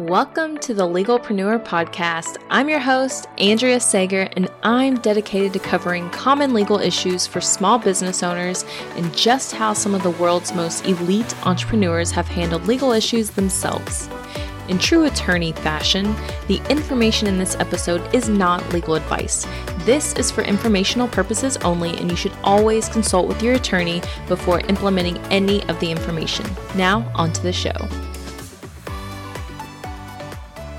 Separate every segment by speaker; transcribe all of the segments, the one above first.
Speaker 1: Welcome to the Legalpreneur Podcast. I'm your host, Andrea Sager, and I'm dedicated to covering common legal issues for small business owners and just how some of the world's most elite entrepreneurs have handled legal issues themselves. In true attorney fashion, the information in this episode is not legal advice. This is for informational purposes only, and you should always consult with your attorney before implementing any of the information. Now, on to the show.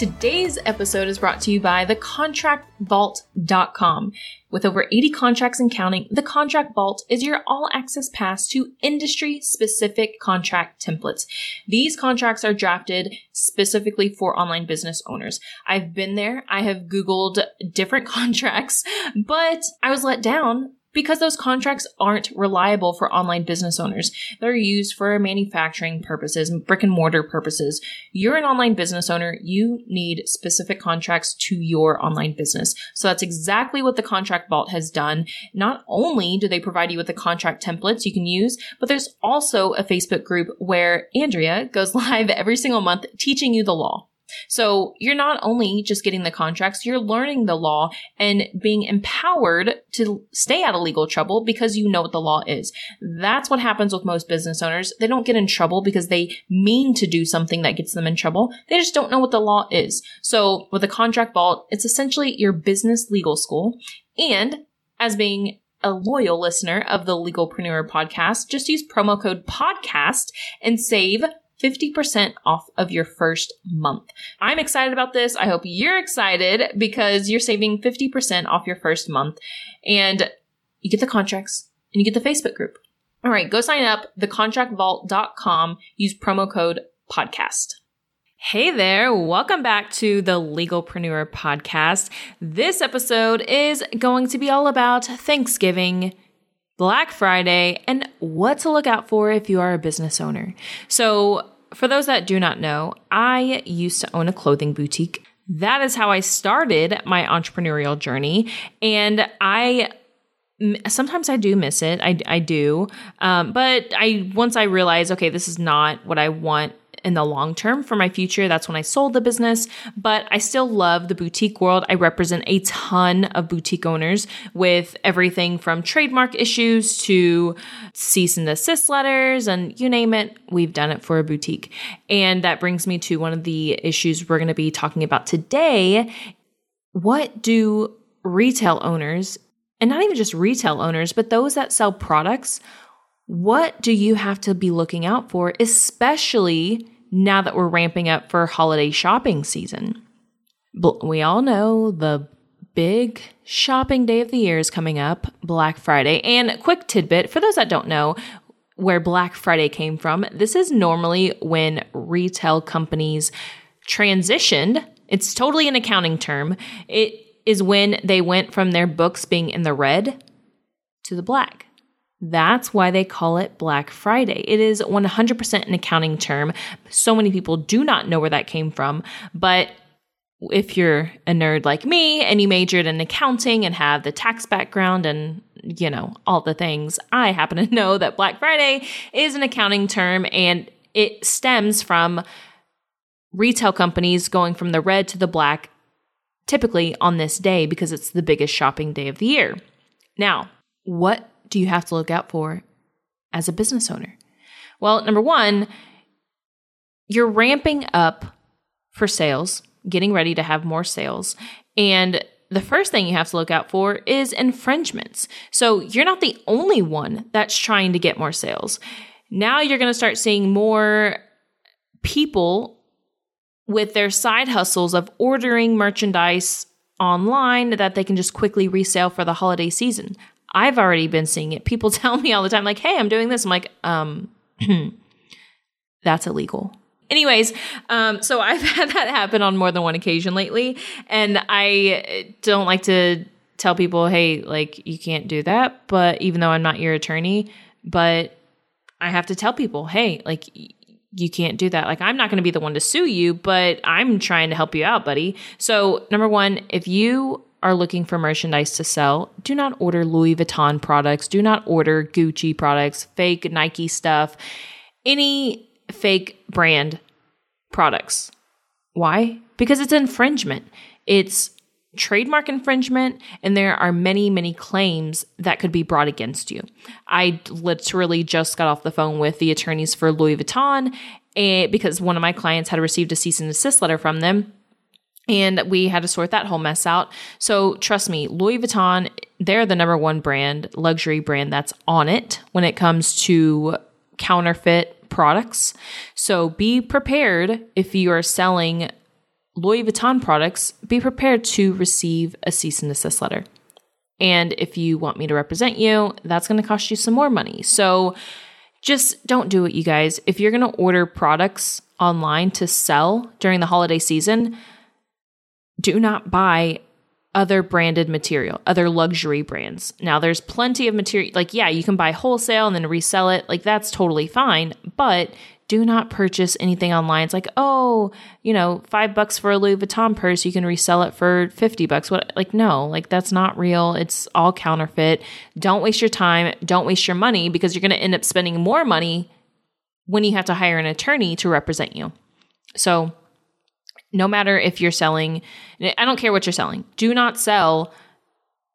Speaker 1: Today's episode is brought to you by thecontractvault.com. With over 80 contracts and counting, the Contract Vault is your all access pass to industry specific contract templates. These contracts are drafted specifically for online business owners. I've been there. I have Googled different contracts, but I was let down because those contracts aren't reliable for online business owners. They're used for manufacturing purposes, brick and mortar purposes. You're an online business owner. You need specific contracts to your online business. So that's exactly what the Contract Vault has done. Not only do they provide you with the contract templates you can use, but there's also a Facebook group where Andrea goes live every single month teaching you the law. So you're not only just getting the contracts, you're learning the law and being empowered to stay out of legal trouble because you know what the law is. That's what happens with most business owners. They don't get in trouble because they mean to do something that gets them in trouble. They just don't know what the law is. So with a contract vault, it's essentially your business legal school. And as being a loyal listener of the Legalpreneur podcast, just use promo code podcast and save 50% off of your first month. I'm excited about this. I hope you're excited because you're saving 50% off your first month and you get the contracts and you get the Facebook group. All right, go sign up, thecontractvault.com, use promo code podcast. Hey there, welcome back to the Legalpreneur podcast. This episode is going to be all about Thanksgiving Black Friday, and what to look out for if you are a business owner. So, for those that do not know, I used to own a clothing boutique. That is how I started my entrepreneurial journey. And I sometimes I do miss it. I, I do. Um, but I once I realize, okay, this is not what I want in the long term for my future. That's when I sold the business, but I still love the boutique world. I represent a ton of boutique owners with everything from trademark issues to cease and desist letters and you name it, we've done it for a boutique. And that brings me to one of the issues we're going to be talking about today. What do retail owners, and not even just retail owners, but those that sell products, what do you have to be looking out for, especially now that we're ramping up for holiday shopping season? We all know the big shopping day of the year is coming up, Black Friday. And quick tidbit for those that don't know, where Black Friday came from, this is normally when retail companies transitioned. It's totally an accounting term. It is when they went from their books being in the red to the black. That's why they call it Black Friday. It is 100% an accounting term. So many people do not know where that came from, but if you're a nerd like me and you majored in accounting and have the tax background and you know all the things i happen to know that black friday is an accounting term and it stems from retail companies going from the red to the black typically on this day because it's the biggest shopping day of the year now what do you have to look out for as a business owner? Well, number one, you're ramping up for sales, getting ready to have more sales. And the first thing you have to look out for is infringements. So you're not the only one that's trying to get more sales. Now you're going to start seeing more people with their side hustles of ordering merchandise online that they can just quickly resell for the holiday season. I've already been seeing it. People tell me all the time, like, hey, I'm doing this. I'm like, um, that's illegal. Anyways, um, so I've had that happen on more than one occasion lately. And I don't like to tell people, hey, like, you can't do that. But even though I'm not your attorney, but I have to tell people, hey, like, you can't do that. Like, I'm not going to be the one to sue you, but I'm trying to help you out, buddy. So, number one, if you are looking for merchandise to sell, do not order Louis Vuitton products. Do not order Gucci products, fake Nike stuff, any fake brand products. Why? Because it's infringement. It's trademark infringement, and there are many, many claims that could be brought against you. I literally just got off the phone with the attorneys for Louis Vuitton and, eh, because one of my clients had received a cease and desist letter from them. And we had to sort that whole mess out. So trust me, Louis Vuitton, they're the number one brand, luxury brand that's on it when it comes to counterfeit products. So be prepared if you are selling Louis Vuitton products, be prepared to receive a cease and desist letter. And if you want me to represent you, that's going to cost you some more money. So just don't do it, you guys. If you're going to order products online to sell during the holiday season, do not buy other branded material, other luxury brands. Now, there's plenty of material. Like, yeah, you can buy wholesale and then resell it. Like, that's totally fine. But do not purchase anything online. It's like, oh, you know, five bucks for a Louis Vuitton purse, you can resell it for 50 bucks. What, like, no, like, that's not real. It's all counterfeit. Don't waste your time. Don't waste your money because you're going to end up spending more money when you have to hire an attorney to represent you. So, no matter if you're selling, I don't care what you're selling, do not sell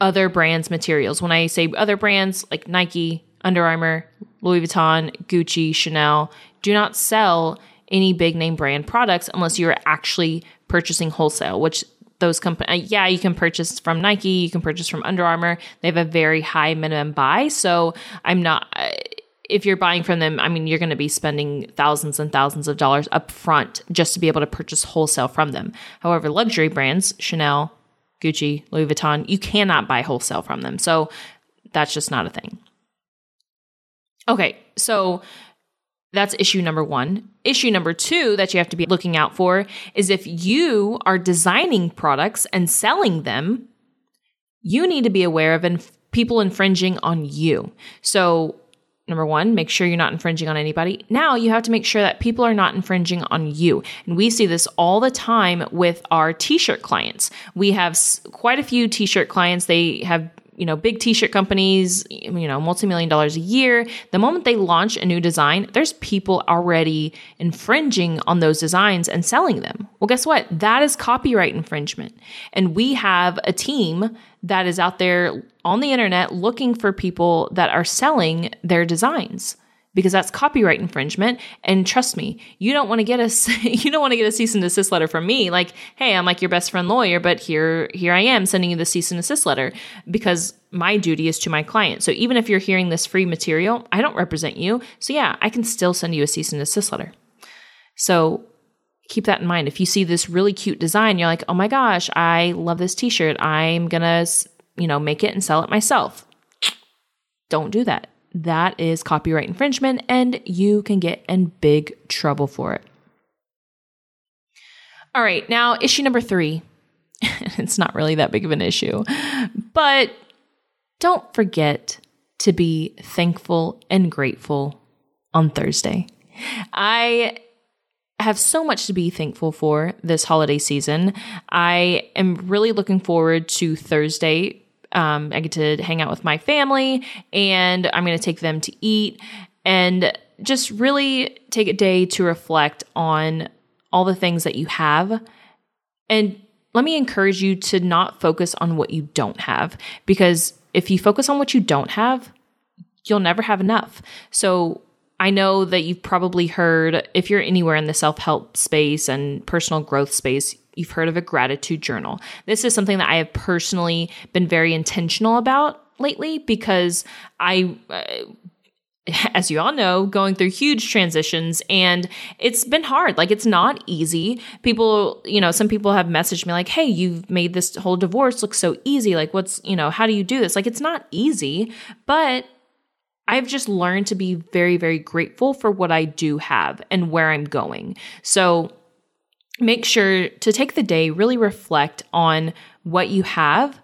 Speaker 1: other brands' materials. When I say other brands like Nike, Under Armour, Louis Vuitton, Gucci, Chanel, do not sell any big name brand products unless you're actually purchasing wholesale, which those companies, uh, yeah, you can purchase from Nike, you can purchase from Under Armour. They have a very high minimum buy. So I'm not, uh, if you're buying from them, I mean, you're going to be spending thousands and thousands of dollars up front just to be able to purchase wholesale from them. However, luxury brands, Chanel, Gucci, Louis Vuitton, you cannot buy wholesale from them. So that's just not a thing. Okay, so that's issue number one. Issue number two that you have to be looking out for is if you are designing products and selling them, you need to be aware of inf- people infringing on you. So, number one, make sure you're not infringing on anybody. Now you have to make sure that people are not infringing on you. And we see this all the time with our t shirt clients. We have quite a few t shirt clients. They have you know, big t-shirt companies, you know, multi-million dollars a year, the moment they launch a new design, there's people already infringing on those designs and selling them. Well, guess what? That is copyright infringement. And we have a team that is out there on the internet looking for people that are selling their designs because that's copyright infringement. And trust me, you don't want to get a you don't want to get a cease and desist letter from me. Like, hey, I'm like your best friend lawyer, but here here I am sending you the cease and desist letter because my duty is to my client. So even if you're hearing this free material, I don't represent you. So yeah, I can still send you a cease and desist letter. So keep that in mind. If you see this really cute design, you're like, "Oh my gosh, I love this t-shirt. I'm going to, you know, make it and sell it myself." Don't do that that is copyright infringement and you can get in big trouble for it. All right, now issue number three. it's not really that big of an issue, but don't forget to be thankful and grateful on Thursday. I have so much to be thankful for this holiday season. I am really looking forward to Thursday um, I get to hang out with my family and I'm going to take them to eat and just really take a day to reflect on all the things that you have. And let me encourage you to not focus on what you don't have because if you focus on what you don't have, you'll never have enough. So I know that you've probably heard, if you're anywhere in the self help space and personal growth space, you've heard of a gratitude journal. This is something that I have personally been very intentional about lately because I. Uh, as you all know, going through huge transitions and it's been hard. Like it's not easy. People, you know, some people have messaged me like, Hey, you've made this whole divorce look so easy. Like what's, you know, how do you do this? Like it's not easy, but I've just learned to be very, very grateful for what I do have and where I'm going. So make sure to take the day, really reflect on what you have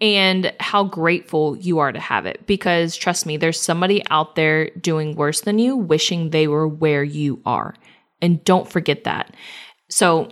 Speaker 1: and how grateful you are to have it. Because trust me, there's somebody out there doing worse than you, wishing they were where you are. And don't forget that. So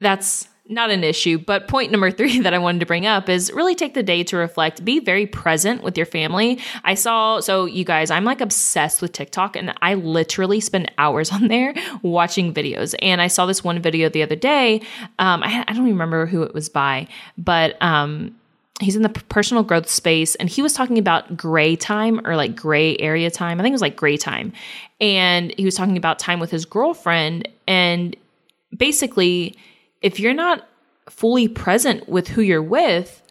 Speaker 1: that's not an issue. But point number three that I wanted to bring up is really take the day to reflect, be very present with your family. I saw, so you guys, I'm like obsessed with TikTok and I literally spend hours on there watching videos. And I saw this one video the other day. Um, I, I don't even remember who it was by, but, um, he's in the personal growth space and he was talking about gray time or like gray area time. I think it was like gray time. And he was talking about time with his girlfriend. And basically, if you're not fully present with who you're with,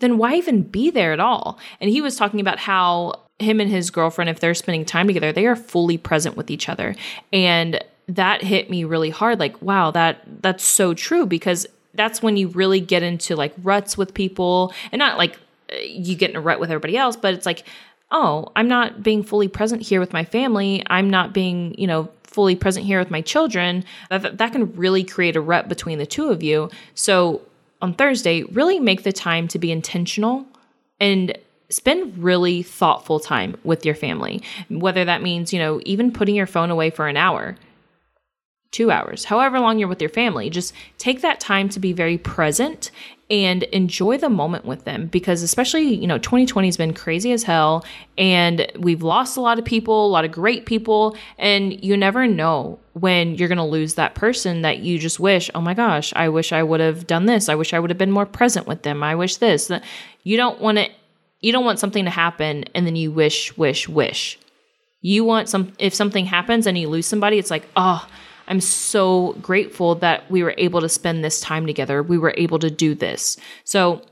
Speaker 1: then why even be there at all? And he was talking about how him and his girlfriend, if they're spending time together, they are fully present with each other. And that hit me really hard. Like, wow, that that's so true because that's when you really get into like ruts with people and not like uh, you get in a rut with everybody else, but it's like, oh, I'm not being fully present here with my family. I'm not being, you know, fully present here with my children. That, that can really create a rut between the two of you. So on Thursday, really make the time to be intentional and spend really thoughtful time with your family. Whether that means, you know, even putting your phone away for an hour two hours, however long you're with your family. Just take that time to be very present and enjoy the moment with them because especially, you know, 2020 has been crazy as hell and we've lost a lot of people, a lot of great people, and you never know when you're going to lose that person that you just wish, "Oh my gosh, I wish I would have done this. I wish I would have been more present with them. I wish this." You don't want to you don't want something to happen and then you wish, wish, wish. You want some if something happens and you lose somebody, it's like, "Oh, I'm so grateful that we were able to spend this time together. We were able to do this. So,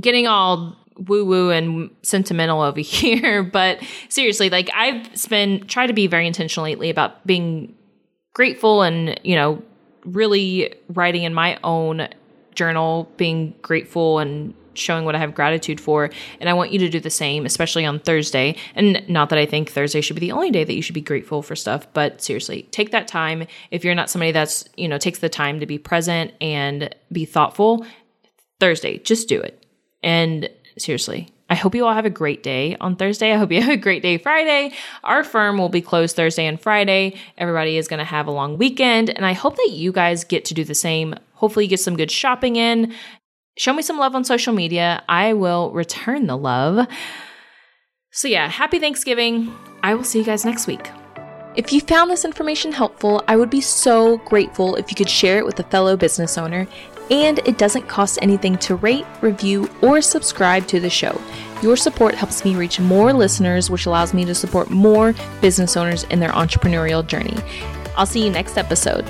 Speaker 1: getting all woo woo and sentimental over here, but seriously, like I've been try to be very intentional lately about being grateful and, you know, really writing in my own journal, being grateful and showing what I have gratitude for. And I want you to do the same, especially on Thursday. And not that I think Thursday should be the only day that you should be grateful for stuff, but seriously, take that time. If you're not somebody that's, you know, takes the time to be present and be thoughtful, Thursday, just do it. And seriously, I hope you all have a great day on Thursday. I hope you have a great day Friday. Our firm will be closed Thursday and Friday. Everybody is going to have a long weekend, and I hope that you guys get to do the same. Hopefully, you get some good shopping in, show me some love on social media. I will return the love. So, yeah, happy Thanksgiving. I will see you guys next week. If you found this information helpful, I would be so grateful if you could share it with a fellow business owner. And it doesn't cost anything to rate, review, or subscribe to the show. Your support helps me reach more listeners, which allows me to support more business owners in their entrepreneurial journey. I'll see you next episode.